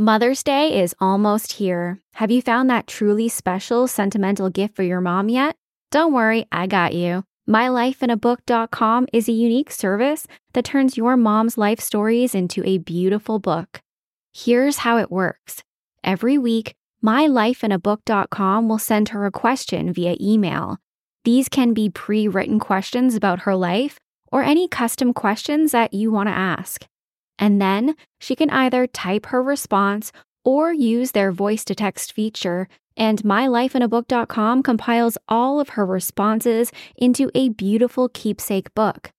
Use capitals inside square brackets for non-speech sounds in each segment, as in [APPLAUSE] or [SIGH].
Mother's Day is almost here. Have you found that truly special sentimental gift for your mom yet? Don't worry, I got you. MyLifeInABook.com is a unique service that turns your mom's life stories into a beautiful book. Here's how it works. Every week, MyLifeInABook.com will send her a question via email. These can be pre written questions about her life or any custom questions that you want to ask. And then she can either type her response or use their voice to text feature, and mylifeinabook.com compiles all of her responses into a beautiful keepsake book.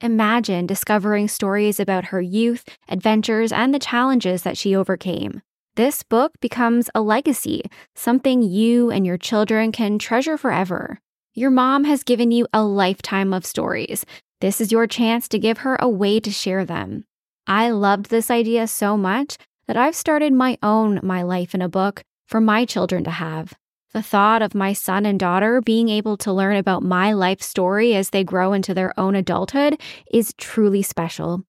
Imagine discovering stories about her youth, adventures, and the challenges that she overcame. This book becomes a legacy, something you and your children can treasure forever. Your mom has given you a lifetime of stories. This is your chance to give her a way to share them. I loved this idea so much that I've started my own My Life in a Book for my children to have. The thought of my son and daughter being able to learn about my life story as they grow into their own adulthood is truly special.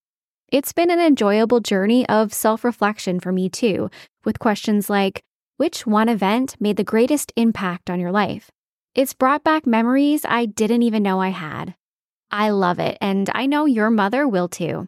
It's been an enjoyable journey of self reflection for me too, with questions like which one event made the greatest impact on your life? It's brought back memories I didn't even know I had. I love it, and I know your mother will too.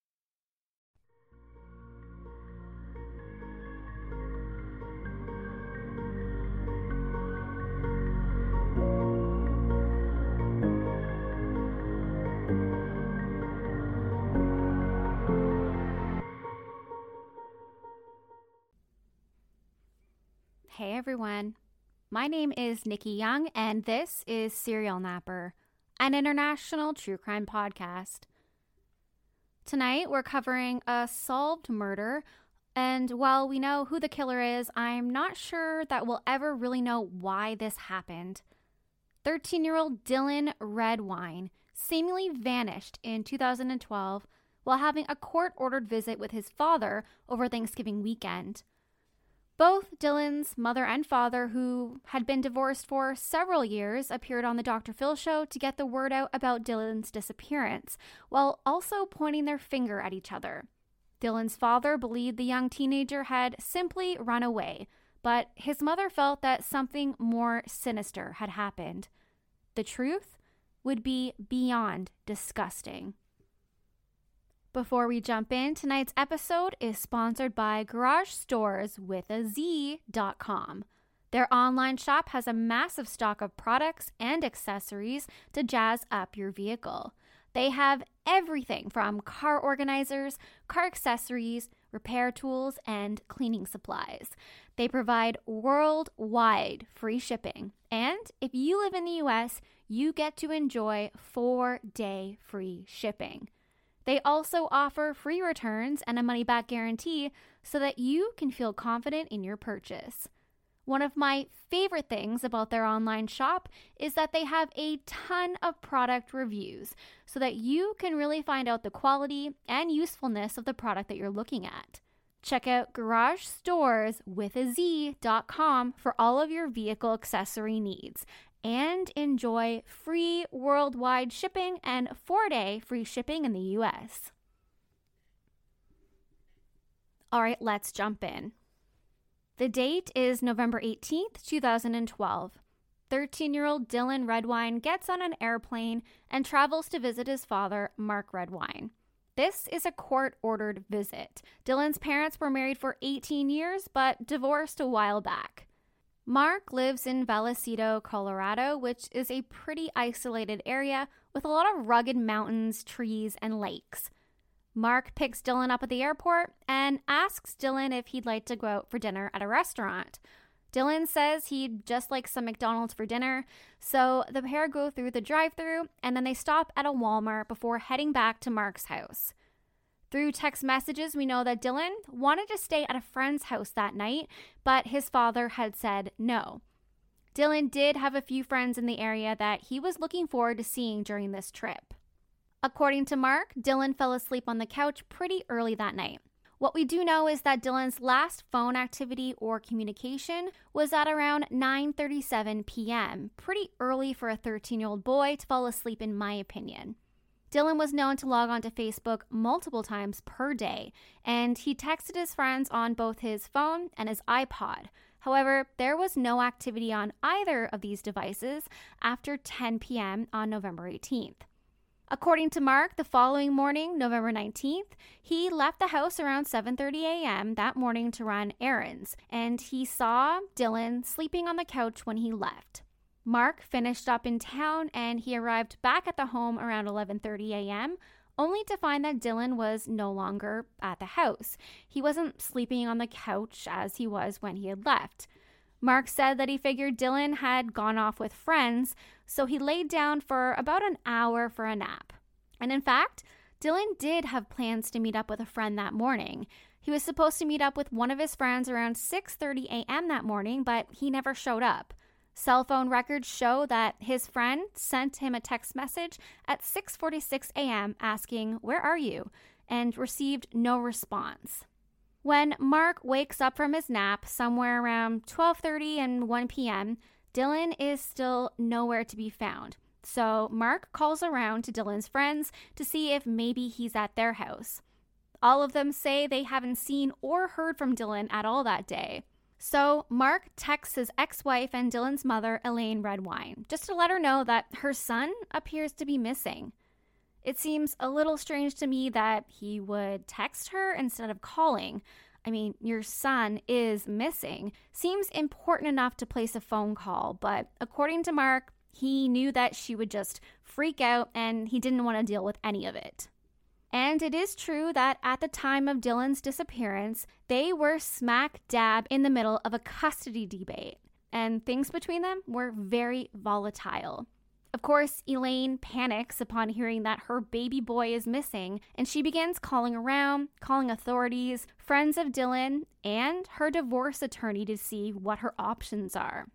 Hey everyone. My name is Nikki Young, and this is Serial Napper, an international true crime podcast. Tonight, we're covering a solved murder, and while we know who the killer is, I'm not sure that we'll ever really know why this happened. 13 year old Dylan Redwine seemingly vanished in 2012 while having a court ordered visit with his father over Thanksgiving weekend. Both Dylan's mother and father, who had been divorced for several years, appeared on the Dr. Phil show to get the word out about Dylan's disappearance, while also pointing their finger at each other. Dylan's father believed the young teenager had simply run away, but his mother felt that something more sinister had happened. The truth would be beyond disgusting. Before we jump in, tonight's episode is sponsored by Garage Stores with a Z.com. Their online shop has a massive stock of products and accessories to jazz up your vehicle. They have everything from car organizers, car accessories, repair tools, and cleaning supplies. They provide worldwide free shipping. And if you live in the US, you get to enjoy four day free shipping. They also offer free returns and a money back guarantee so that you can feel confident in your purchase. One of my favorite things about their online shop is that they have a ton of product reviews so that you can really find out the quality and usefulness of the product that you're looking at. Check out Garage Stores with a Z.com for all of your vehicle accessory needs and enjoy free worldwide shipping and four day free shipping in the US. All right, let's jump in. The date is November 18th, 2012. 13 year old Dylan Redwine gets on an airplane and travels to visit his father, Mark Redwine. This is a court ordered visit. Dylan's parents were married for 18 years but divorced a while back. Mark lives in Vallecito, Colorado, which is a pretty isolated area with a lot of rugged mountains, trees, and lakes. Mark picks Dylan up at the airport and asks Dylan if he'd like to go out for dinner at a restaurant. Dylan says he'd just like some McDonald's for dinner, so the pair go through the drive through and then they stop at a Walmart before heading back to Mark's house. Through text messages, we know that Dylan wanted to stay at a friend's house that night, but his father had said no. Dylan did have a few friends in the area that he was looking forward to seeing during this trip. According to Mark, Dylan fell asleep on the couch pretty early that night. What we do know is that Dylan's last phone activity or communication was at around 9:37 p.m., pretty early for a 13-year-old boy to fall asleep in my opinion. Dylan was known to log onto Facebook multiple times per day, and he texted his friends on both his phone and his iPod. However, there was no activity on either of these devices after 10 p.m. on November 18th. According to Mark, the following morning, November 19th, he left the house around 7:30 a.m. that morning to run errands, and he saw Dylan sleeping on the couch when he left. Mark finished up in town and he arrived back at the home around 11:30 a.m. only to find that Dylan was no longer at the house. He wasn't sleeping on the couch as he was when he had left. Mark said that he figured Dylan had gone off with friends, so he laid down for about an hour for a nap. And in fact, Dylan did have plans to meet up with a friend that morning. He was supposed to meet up with one of his friends around 6:30 a.m. that morning, but he never showed up. Cell phone records show that his friend sent him a text message at 6:46 a.m. asking, "Where are you?" and received no response. When Mark wakes up from his nap somewhere around 12:30 and 1 p.m., Dylan is still nowhere to be found. So Mark calls around to Dylan's friends to see if maybe he's at their house. All of them say they haven't seen or heard from Dylan at all that day. So, Mark texts his ex wife and Dylan's mother, Elaine Redwine, just to let her know that her son appears to be missing. It seems a little strange to me that he would text her instead of calling. I mean, your son is missing. Seems important enough to place a phone call, but according to Mark, he knew that she would just freak out and he didn't want to deal with any of it. And it is true that at the time of Dylan's disappearance, they were smack dab in the middle of a custody debate, and things between them were very volatile. Of course, Elaine panics upon hearing that her baby boy is missing, and she begins calling around, calling authorities, friends of Dylan, and her divorce attorney to see what her options are.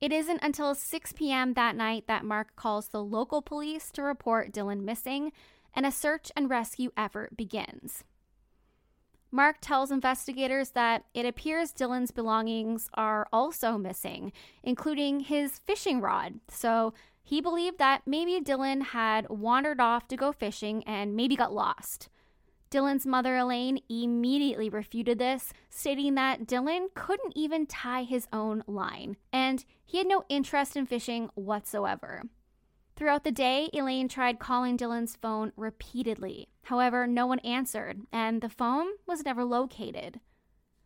It isn't until 6 p.m. that night that Mark calls the local police to report Dylan missing, and a search and rescue effort begins. Mark tells investigators that it appears Dylan's belongings are also missing, including his fishing rod. So he believed that maybe Dylan had wandered off to go fishing and maybe got lost. Dylan's mother, Elaine, immediately refuted this, stating that Dylan couldn't even tie his own line, and he had no interest in fishing whatsoever. Throughout the day, Elaine tried calling Dylan's phone repeatedly. However, no one answered, and the phone was never located.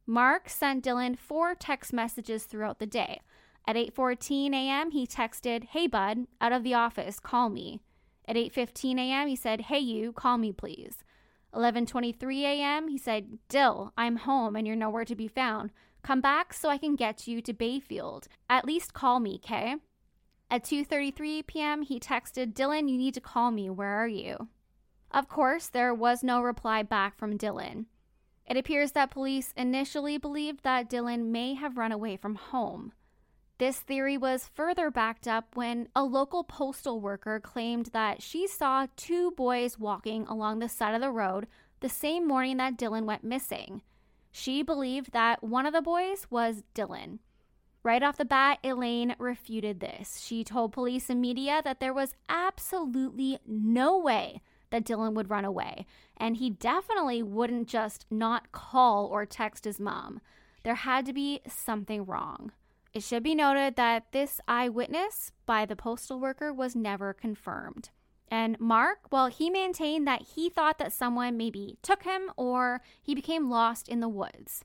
Mark sent Dylan four text messages throughout the day. At 8:14 a.m., he texted, "Hey bud, out of the office, call me." At 8:15 a.m., he said, "Hey you, call me please." 11:23 a.m., he said, "Dill, I'm home and you're nowhere to be found. Come back so I can get you to Bayfield. At least call me, okay?" At 2:33 p.m., he texted, "Dylan, you need to call me. Where are you?" Of course, there was no reply back from Dylan. It appears that police initially believed that Dylan may have run away from home. This theory was further backed up when a local postal worker claimed that she saw two boys walking along the side of the road the same morning that Dylan went missing. She believed that one of the boys was Dylan. Right off the bat, Elaine refuted this. She told police and media that there was absolutely no way that Dylan would run away, and he definitely wouldn't just not call or text his mom. There had to be something wrong. It should be noted that this eyewitness by the postal worker was never confirmed. And Mark, well, he maintained that he thought that someone maybe took him or he became lost in the woods.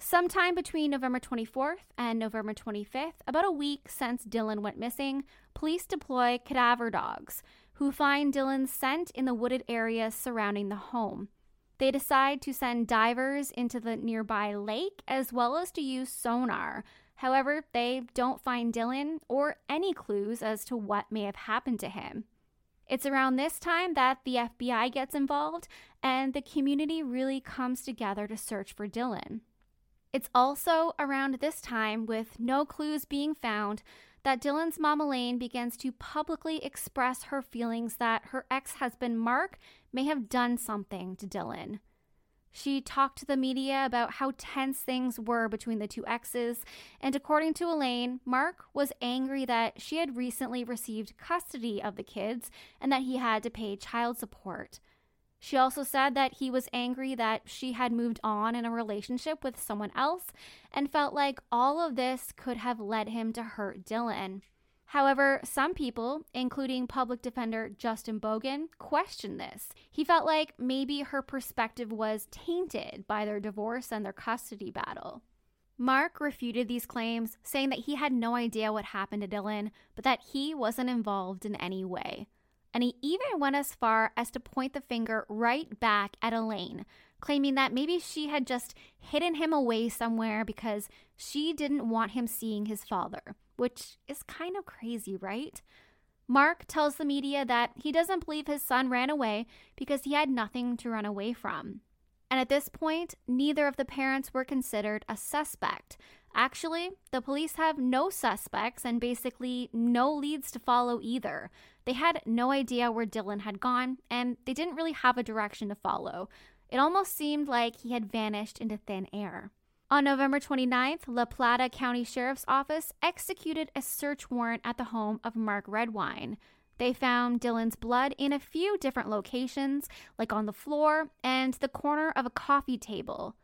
Sometime between November 24th and November 25th, about a week since Dylan went missing, police deploy cadaver dogs who find Dylan's scent in the wooded area surrounding the home. They decide to send divers into the nearby lake as well as to use sonar. However, they don't find Dylan or any clues as to what may have happened to him. It's around this time that the FBI gets involved and the community really comes together to search for Dylan. It's also around this time, with no clues being found, that Dylan's mom Elaine begins to publicly express her feelings that her ex husband Mark may have done something to Dylan. She talked to the media about how tense things were between the two exes, and according to Elaine, Mark was angry that she had recently received custody of the kids and that he had to pay child support. She also said that he was angry that she had moved on in a relationship with someone else and felt like all of this could have led him to hurt Dylan. However, some people, including public defender Justin Bogan, questioned this. He felt like maybe her perspective was tainted by their divorce and their custody battle. Mark refuted these claims, saying that he had no idea what happened to Dylan, but that he wasn't involved in any way. And he even went as far as to point the finger right back at Elaine, claiming that maybe she had just hidden him away somewhere because she didn't want him seeing his father which is kind of crazy, right? Mark tells the media that he doesn't believe his son ran away because he had nothing to run away from. And at this point, neither of the parents were considered a suspect. Actually, the police have no suspects and basically no leads to follow either. They had no idea where Dylan had gone, and they didn't really have a direction to follow. It almost seemed like he had vanished into thin air. On November 29th, La Plata County Sheriff's Office executed a search warrant at the home of Mark Redwine. They found Dylan's blood in a few different locations, like on the floor and the corner of a coffee table.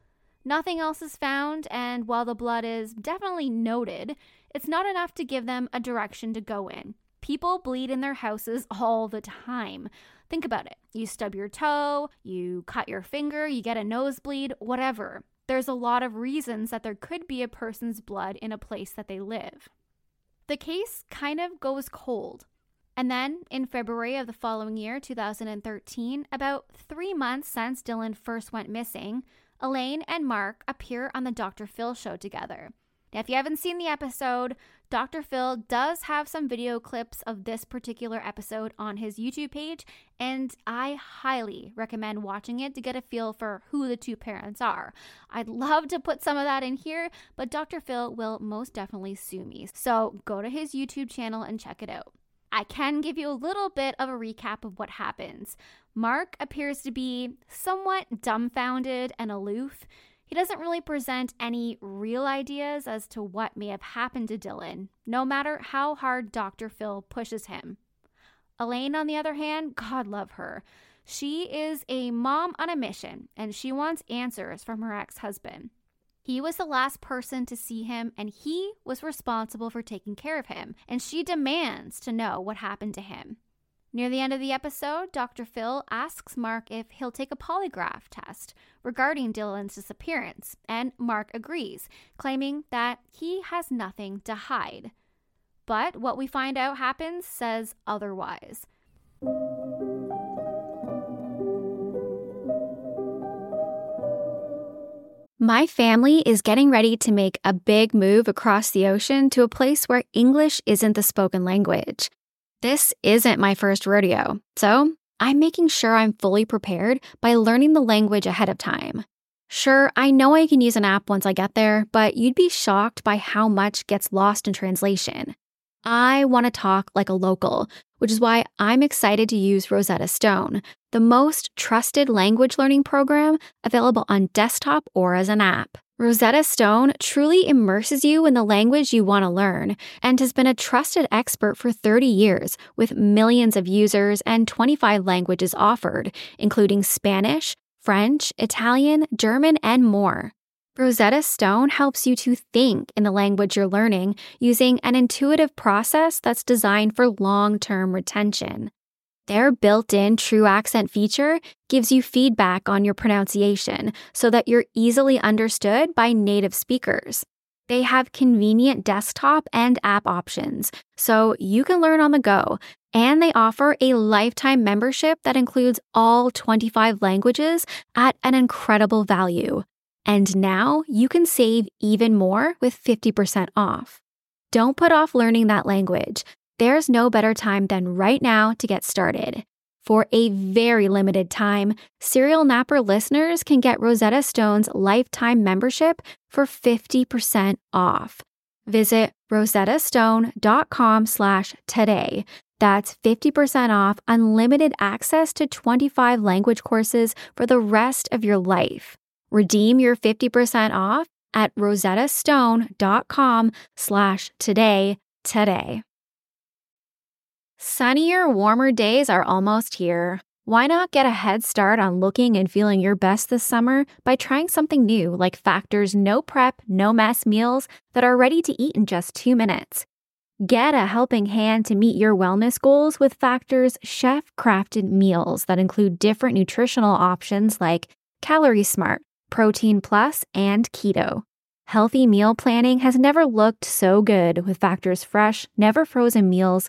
Nothing else is found, and while the blood is definitely noted, it's not enough to give them a direction to go in. People bleed in their houses all the time. Think about it. You stub your toe, you cut your finger, you get a nosebleed, whatever there's a lot of reasons that there could be a person's blood in a place that they live. The case kind of goes cold. And then in February of the following year, 2013, about three months since Dylan first went missing, Elaine and Mark appear on the Dr. Phil show together. Now, if you haven't seen the episode, Dr. Phil does have some video clips of this particular episode on his YouTube page, and I highly recommend watching it to get a feel for who the two parents are. I'd love to put some of that in here, but Dr. Phil will most definitely sue me. So go to his YouTube channel and check it out. I can give you a little bit of a recap of what happens. Mark appears to be somewhat dumbfounded and aloof. He doesn't really present any real ideas as to what may have happened to Dylan, no matter how hard Dr. Phil pushes him. Elaine, on the other hand, [LAUGHS] God love her. She is a mom on a mission and she wants answers from her ex husband. He was the last person to see him and he was responsible for taking care of him, and she demands to know what happened to him. Near the end of the episode, Dr. Phil asks Mark if he'll take a polygraph test regarding Dylan's disappearance, and Mark agrees, claiming that he has nothing to hide. But what we find out happens says otherwise. My family is getting ready to make a big move across the ocean to a place where English isn't the spoken language. This isn't my first rodeo, so I'm making sure I'm fully prepared by learning the language ahead of time. Sure, I know I can use an app once I get there, but you'd be shocked by how much gets lost in translation. I want to talk like a local, which is why I'm excited to use Rosetta Stone, the most trusted language learning program available on desktop or as an app. Rosetta Stone truly immerses you in the language you want to learn and has been a trusted expert for 30 years with millions of users and 25 languages offered, including Spanish, French, Italian, German, and more. Rosetta Stone helps you to think in the language you're learning using an intuitive process that's designed for long term retention. Their built in true accent feature gives you feedback on your pronunciation so that you're easily understood by native speakers. They have convenient desktop and app options, so you can learn on the go. And they offer a lifetime membership that includes all 25 languages at an incredible value. And now you can save even more with 50% off. Don't put off learning that language. There's no better time than right now to get started. For a very limited time, Serial Napper listeners can get Rosetta Stone's lifetime membership for 50% off. Visit rosettastone.com slash today. That's 50% off unlimited access to 25 language courses for the rest of your life. Redeem your 50% off at rosettastone.com slash today today. Sunnier, warmer days are almost here. Why not get a head start on looking and feeling your best this summer by trying something new like Factor's no prep, no mess meals that are ready to eat in just two minutes? Get a helping hand to meet your wellness goals with Factor's chef crafted meals that include different nutritional options like Calorie Smart, Protein Plus, and Keto. Healthy meal planning has never looked so good with Factor's fresh, never frozen meals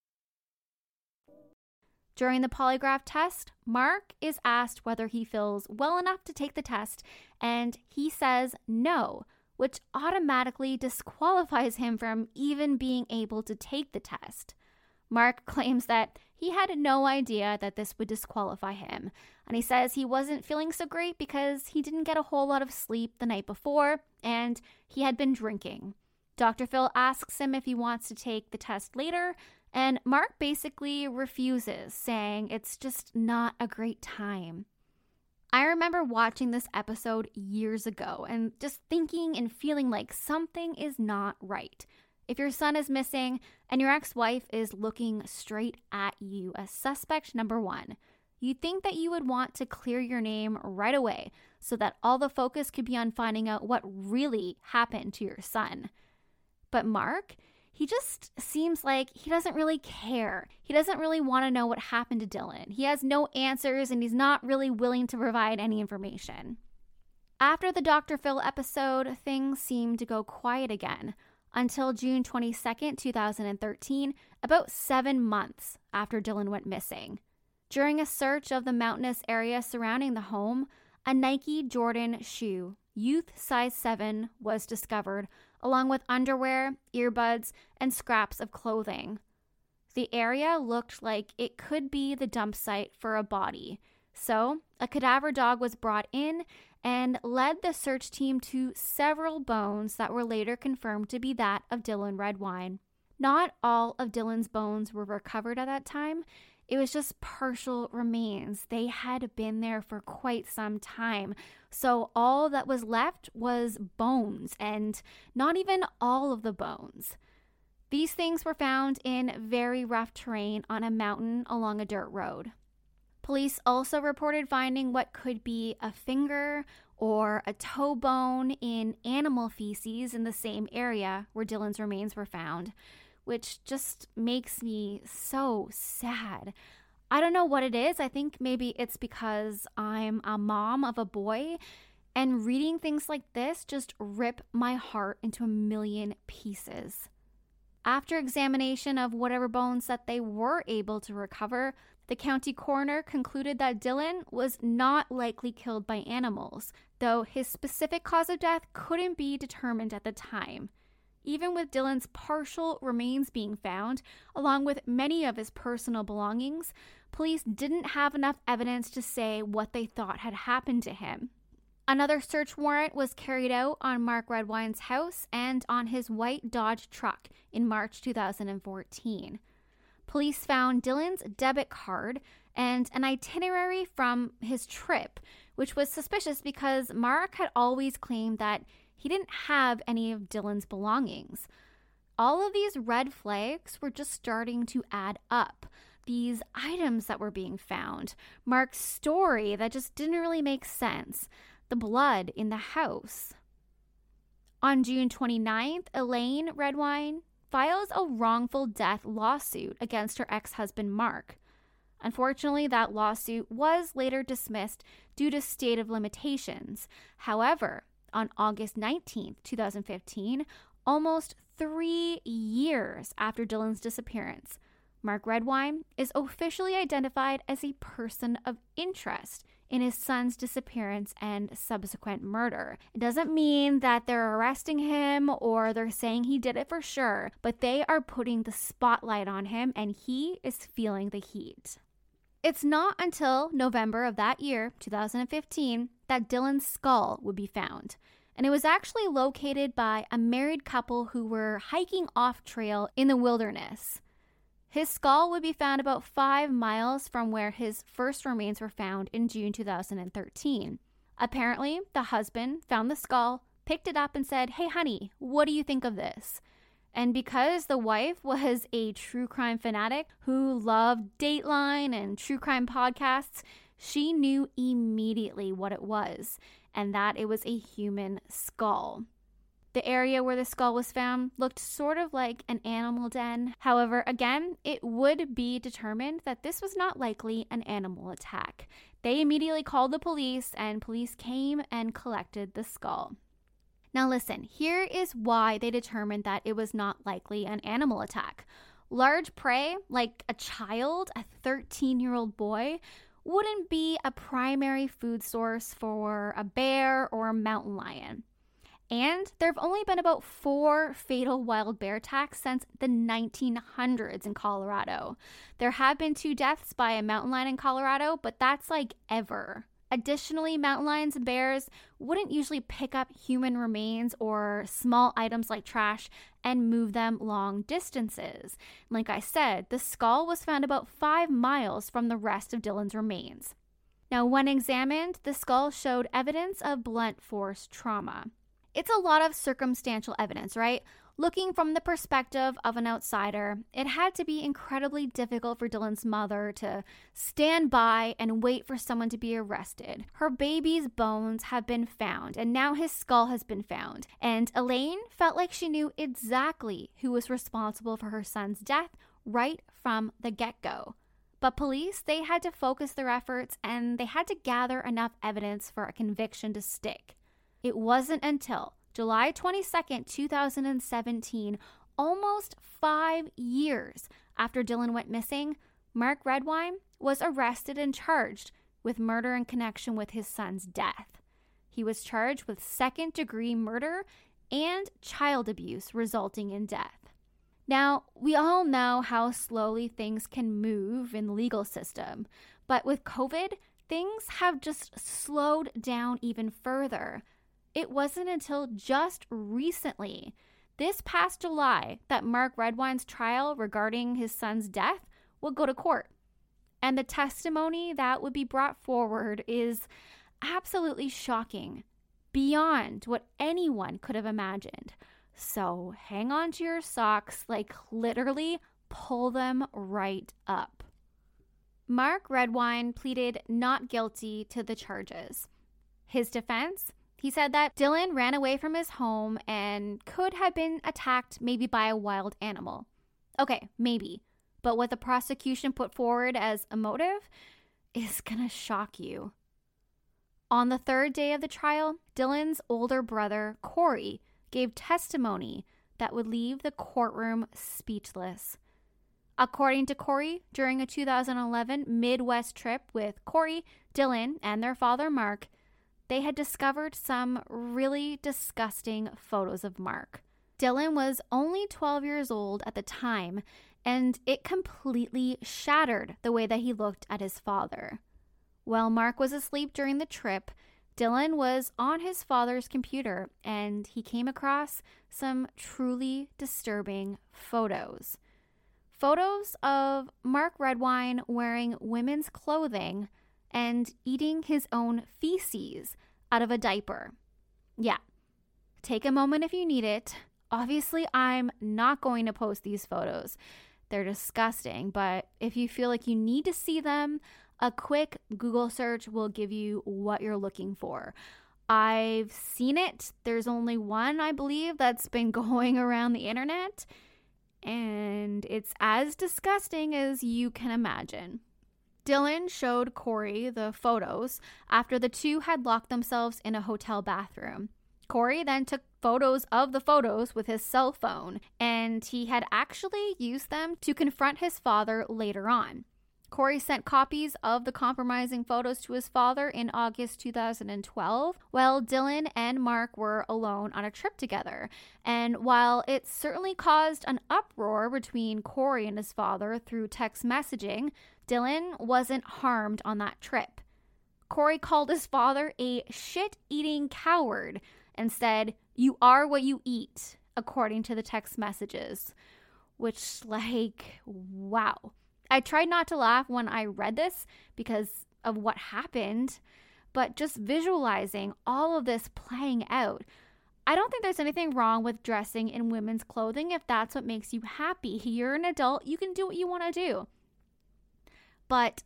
During the polygraph test, Mark is asked whether he feels well enough to take the test, and he says no, which automatically disqualifies him from even being able to take the test. Mark [LAUGHS] claims that he had no idea that this would disqualify him, and he says he wasn't feeling so great because he didn't get a whole lot of sleep the night before and he had been drinking. Dr. Phil asks him if he wants to take the test later, and Mark basically refuses, saying it's just not a great time. I remember watching this episode years ago and just thinking and feeling like something is not right. If your son is missing and your ex wife is looking straight at you as suspect number one, you'd think that you would want to clear your name right away so that all the focus could be on finding out what really happened to your son. But Mark, he just seems like he doesn't really care. He doesn't really want to know what happened to Dylan. He has no answers and he's not really willing to provide any information. After the Dr. Phil episode, things seemed to go quiet again until June 22, 2013, about seven months after Dylan went missing. During a search of the mountainous area surrounding the home, a Nike Jordan shoe, youth size 7, was discovered along with underwear, earbuds, and scraps of clothing. The area looked like it could be the dump site for a body, so a cadaver dog was brought in and led the search team to several bones that were later confirmed to be that of Dylan Redwine. Not all of Dylan's bones were recovered at that time. It was just partial remains. They had been there for quite some time. So all that was left was bones, and not even all of the bones. These things were found in very rough terrain on a mountain along a dirt road. Police also reported finding what could be a finger or a toe bone in animal feces in the same area where Dylan's remains were found which just makes me so sad. I don't know what it is. I think maybe it's because I'm a mom of a boy and reading things like this just rip my heart into a million pieces. After examination of whatever bones that they were able to recover, the county coroner concluded that Dylan was not likely killed by animals, though his specific cause of death couldn't be determined at the time. Even with Dylan's partial remains being found, along with many of his personal belongings, police didn't have enough evidence to say what they thought had happened to him. Another search warrant was carried out on Mark Redwine's house and on his white Dodge truck in March 2014. Police found Dylan's debit card and an itinerary from his trip, which was suspicious because Mark had always claimed that he didn't have any of Dylan's belongings. All of these red flags were just starting to add up. These items that were being found, Mark's story that just didn't really make sense, the blood in the house. On June 29th, Elaine Redwine files a wrongful death lawsuit against her ex husband Mark. Unfortunately, that lawsuit was later dismissed due to state of limitations. However, on August 19th, 2015, almost three years after Dylan's disappearance, Mark Redwine is officially identified as a person of interest in his son's disappearance and subsequent murder. It doesn't mean that they're arresting him or they're saying he did it for sure, but they are putting the spotlight on him and he is feeling the heat. It's not until November of that year, 2015, that Dylan's skull would be found. And it was actually located by a married couple who were hiking off trail in the wilderness. His skull would be found about five miles from where his first remains were found in June 2013. Apparently, the husband found the skull, picked it up, and said, Hey, honey, what do you think of this? And because the wife [LAUGHS] was a true crime fanatic who loved Dateline and true crime podcasts, she knew immediately what it was and that it was a human skull. The area where the skull was found looked sort of like an animal den. However, again, it would be determined that this was not likely an animal attack. They immediately called the police, and police came and collected the skull. Now, listen, here is why they determined that it was not likely an animal attack. Large prey, like a child, a 13 year old boy, wouldn't be a primary food source for a bear or a mountain lion. And there have only been about four fatal wild bear attacks since the 1900s in Colorado. There have been two deaths by a mountain lion in Colorado, but that's like ever. Additionally, mountain lions and bears wouldn't usually pick up human remains or small items like trash and move them long distances. Like I said, the skull was found about five miles from the rest of Dylan's remains. Now, when examined, the skull showed evidence of blunt force trauma. It's a lot of circumstantial evidence, right? Looking from the perspective of an outsider, it had to be incredibly difficult for Dylan's mother to stand by and wait for someone to be arrested. Her baby's bones have been found, and now his skull has been found. And Elaine felt like she knew exactly who was responsible for her son's death right from the get go. But police, they had to focus their efforts and they had to gather enough evidence for a conviction to stick. It wasn't until July 22nd, 2017, almost five years after Dylan went missing, Mark Redwine was arrested and charged with murder in connection with his son's death. He was charged with second degree murder and child abuse resulting in death. Now, we all know how slowly things can move in the legal system, but with COVID, things have just slowed down even further. It wasn't until just recently, this past July, that Mark Redwine's trial regarding his son's death will go to court. And the testimony that would be brought forward is absolutely shocking, beyond what anyone could have imagined. So hang on to your socks, like literally pull them right up. Mark Redwine pleaded not guilty to the charges. His defense he said that Dylan ran away from his home and could have been attacked maybe by a wild animal. Okay, maybe. But what the prosecution put forward as a motive is gonna shock you. On the third day of the trial, Dylan's older brother, Corey, gave testimony that would leave the courtroom speechless. According to Corey, during a 2011 Midwest trip with Corey, Dylan, and their father Mark, they had discovered some really disgusting photos of Mark. Dylan was only 12 years old at the time, and it completely shattered the way that he looked at his father. While Mark was asleep during the trip, Dylan was on his father's computer and he came across some truly disturbing photos. Photos of Mark Redwine wearing women's clothing and eating his own feces out of a diaper. Yeah, take a moment if you need it. Obviously, I'm not going to post these photos. They're disgusting, but if you feel like you need to see them, a quick Google search will give you what you're looking for. I've seen it. There's only one, I believe, that's been [LAUGHS] going around the internet, and it's as disgusting as you can imagine. Dylan showed Corey the photos after the two had locked themselves in a hotel bathroom. Corey then took photos of the photos with his cell phone, and he had actually used them to confront his father later on. Corey sent copies of the compromising photos to his father in August 2012, while Dylan and Mark were alone on a trip together. And while it certainly caused an uproar between Corey and his father through text messaging, Dylan wasn't harmed on that trip. Corey called his father a shit eating coward and said, You are what you eat, according to the text messages. Which, like, wow. I tried not to laugh when I read this because of what happened, but just visualizing all of this playing out. I don't think there's anything wrong with dressing in women's clothing if that's what makes you happy. You're an adult, you can do what you want to do. But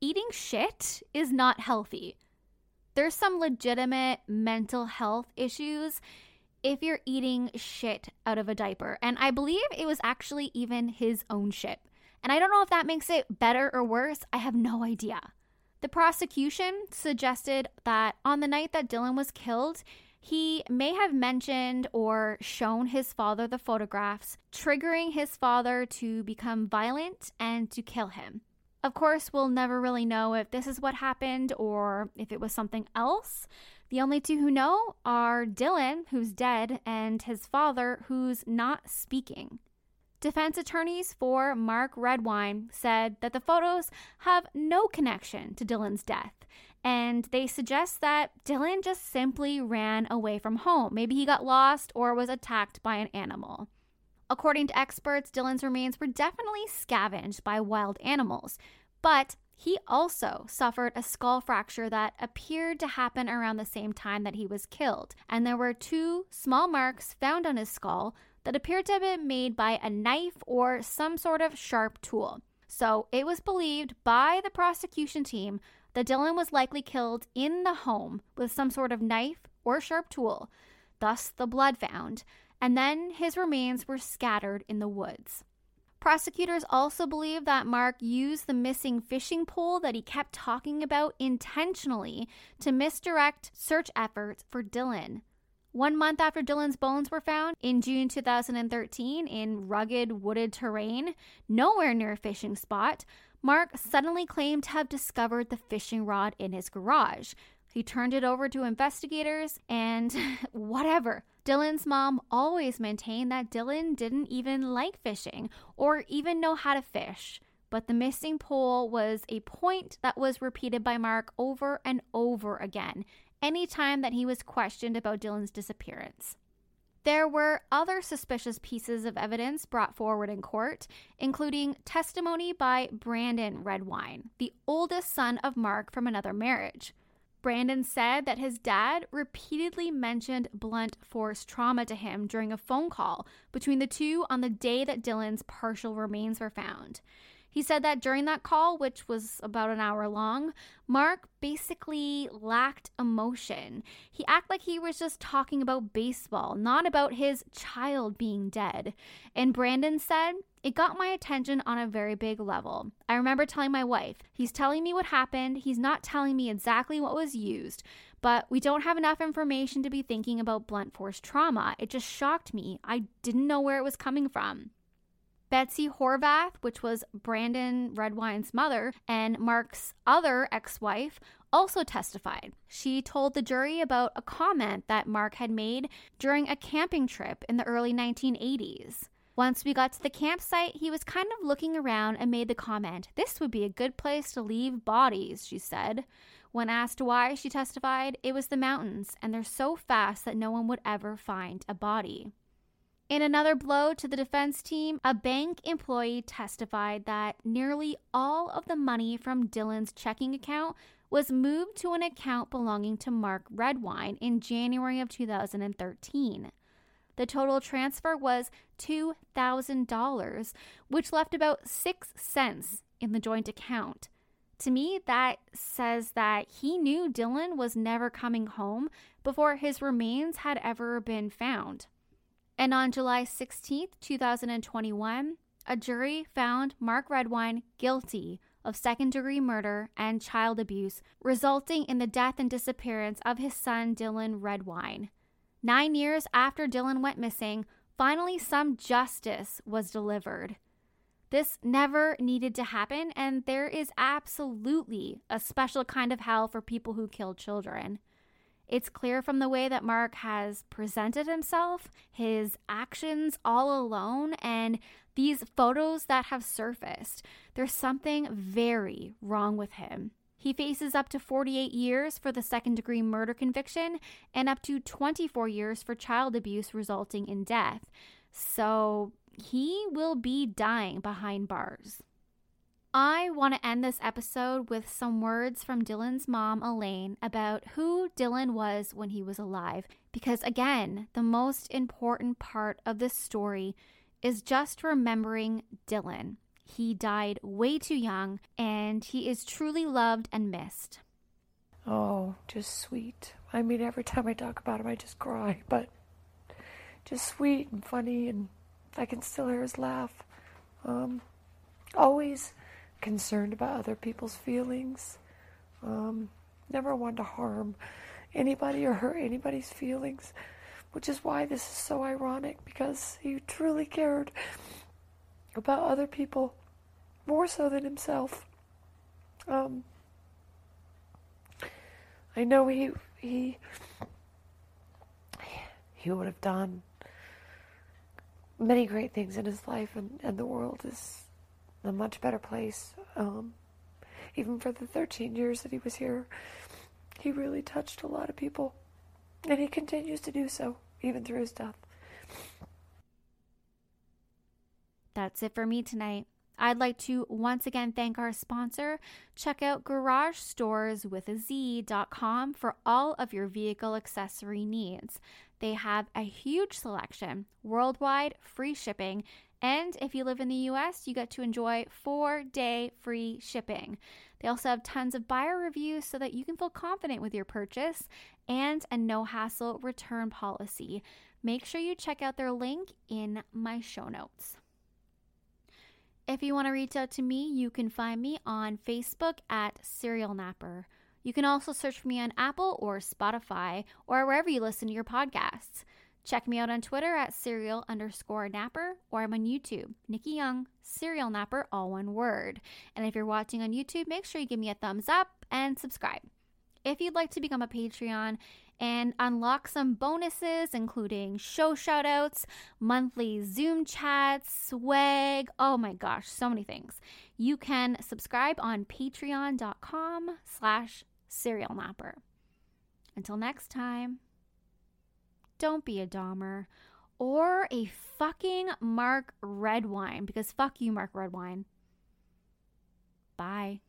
eating shit is not healthy. There's some legitimate mental health issues if you're eating shit out of a diaper. And I believe it was actually even his own shit. And I don't know if that makes it better or worse. I have no idea. The prosecution suggested that on the night that Dylan was killed, he may have mentioned or shown his father the photographs, triggering his father to become violent and to kill him. Of course, we'll never really know if this is what happened or if it was something else. The only two who know are Dylan, who's dead, and his father, who's not speaking. Defense attorneys for Mark Redwine said that the photos have no connection to Dylan's death, and they suggest that Dylan just simply ran away from home. Maybe he got lost or was attacked by an animal. According to experts, Dylan's remains were definitely scavenged by wild animals, but he also suffered a skull fracture that appeared to happen around the same time that he was killed, and there were two small marks found on his skull that appeared to have been made by a knife or some sort of sharp tool. So it was believed by the prosecution team that Dylan was likely killed in the home with some sort of knife or sharp tool, thus the blood found, and then his remains were scattered in the woods. Prosecutors also believe that Mark used the missing fishing pole that he kept talking about intentionally to misdirect search efforts for Dylan. One month after Dylan's bones were found, in June 2013, in rugged wooded terrain, nowhere near a fishing spot, Mark suddenly claimed to have discovered the fishing rod in his garage. He turned it over to investigators and [LAUGHS] whatever. Dylan's mom always maintained that Dylan didn't even like fishing or even know how to fish. But the missing pole was a point that was repeated by Mark over and over again, any time that he was questioned about Dylan's disappearance. There were other suspicious pieces of evidence brought forward in court, including testimony by Brandon Redwine, the oldest son of Mark from another marriage. Brandon said that his dad repeatedly mentioned blunt force trauma to him during a phone call between the two on the day that Dylan's partial remains were found. He said that during that call, which was about an hour long, Mark basically lacked emotion. He acted like he was just talking about baseball, not about his child being dead. And Brandon said, it got my attention on a very big level. I remember telling my wife, he's telling me what happened, he's not telling me exactly what was used, but we don't have enough information to be thinking about blunt force trauma. It just shocked me. I didn't know where it was coming from. Betsy Horvath, which was Brandon Redwine's mother and Mark's other ex wife, also testified. She told the jury about a comment that Mark had made during a camping trip in the early 1980s. Once we got to the campsite, he was kind of looking around and made the comment, This would be a good place to leave bodies, she said. When asked why, she testified, It was the mountains, and they're so fast that no one would ever find a body. In another blow to the defense team, a bank employee testified that nearly all of the money from Dylan's checking account was moved to an account belonging to Mark Redwine in January of 2013. The total transfer was $2,000, which left about 6 cents in the joint account. To me, that says that he knew Dylan was never coming home before his remains had ever been found. And on July 16, 2021, a jury found Mark Redwine guilty of second degree murder and child abuse, resulting in the death and disappearance of his son, Dylan Redwine. Nine years after Dylan went missing, finally some justice was delivered. This never needed to happen, and there is absolutely a special kind of hell for people who kill children. It's clear from the way that Mark has presented himself, his actions all alone, and these photos that have surfaced. There's something very wrong with him. He faces up to 48 years for the second degree murder conviction and up to 24 years for child abuse resulting in death. So he will be dying behind bars. I want to end this episode with some words from Dylan's mom, Elaine, about who Dylan was when he was alive. Because again, the most important part of this story is just remembering Dylan. He died way too young, and he is truly loved and missed. Oh, just sweet. I mean, every time I talk about him, I just cry, but just sweet and funny, and I can still hear his laugh. Um, always concerned about other people's feelings. Um, never wanted to harm anybody or hurt anybody's feelings, which is why this is so ironic because he truly cared about other people more so than himself. Um, I know he he he would have done many great things in his life, and, and the world is a much better place. Um, even for the 13 years that he was here, he really touched a lot of people, and he continues to do so even through his death. That's it for me tonight. I'd like to once again thank our sponsor. Check out garagestoreswithaz.com for all of your vehicle accessory needs. They have a huge selection, worldwide free shipping, and if you live in the US, you get to enjoy four day free shipping. They also have tons of buyer reviews so that you can feel confident with your purchase and a no hassle return policy. Make sure you check out their link in my show notes. If you want to reach out to me, you can find me on Facebook at Serial Napper. You can also search for me on Apple or Spotify or wherever you listen to your podcasts. Check me out on Twitter at serial underscore napper or I'm on YouTube, Nikki Young, serial napper, all one word. And if you're watching on YouTube, make sure you give me a thumbs up and subscribe. If you'd like to become a Patreon and unlock some bonuses, including show shoutouts, monthly Zoom chats, swag, oh my gosh, so many things. You can subscribe on patreon.com slash serial napper. Until next time, don't be a Dahmer or a fucking Mark Redwine because fuck you, Mark Redwine. Bye.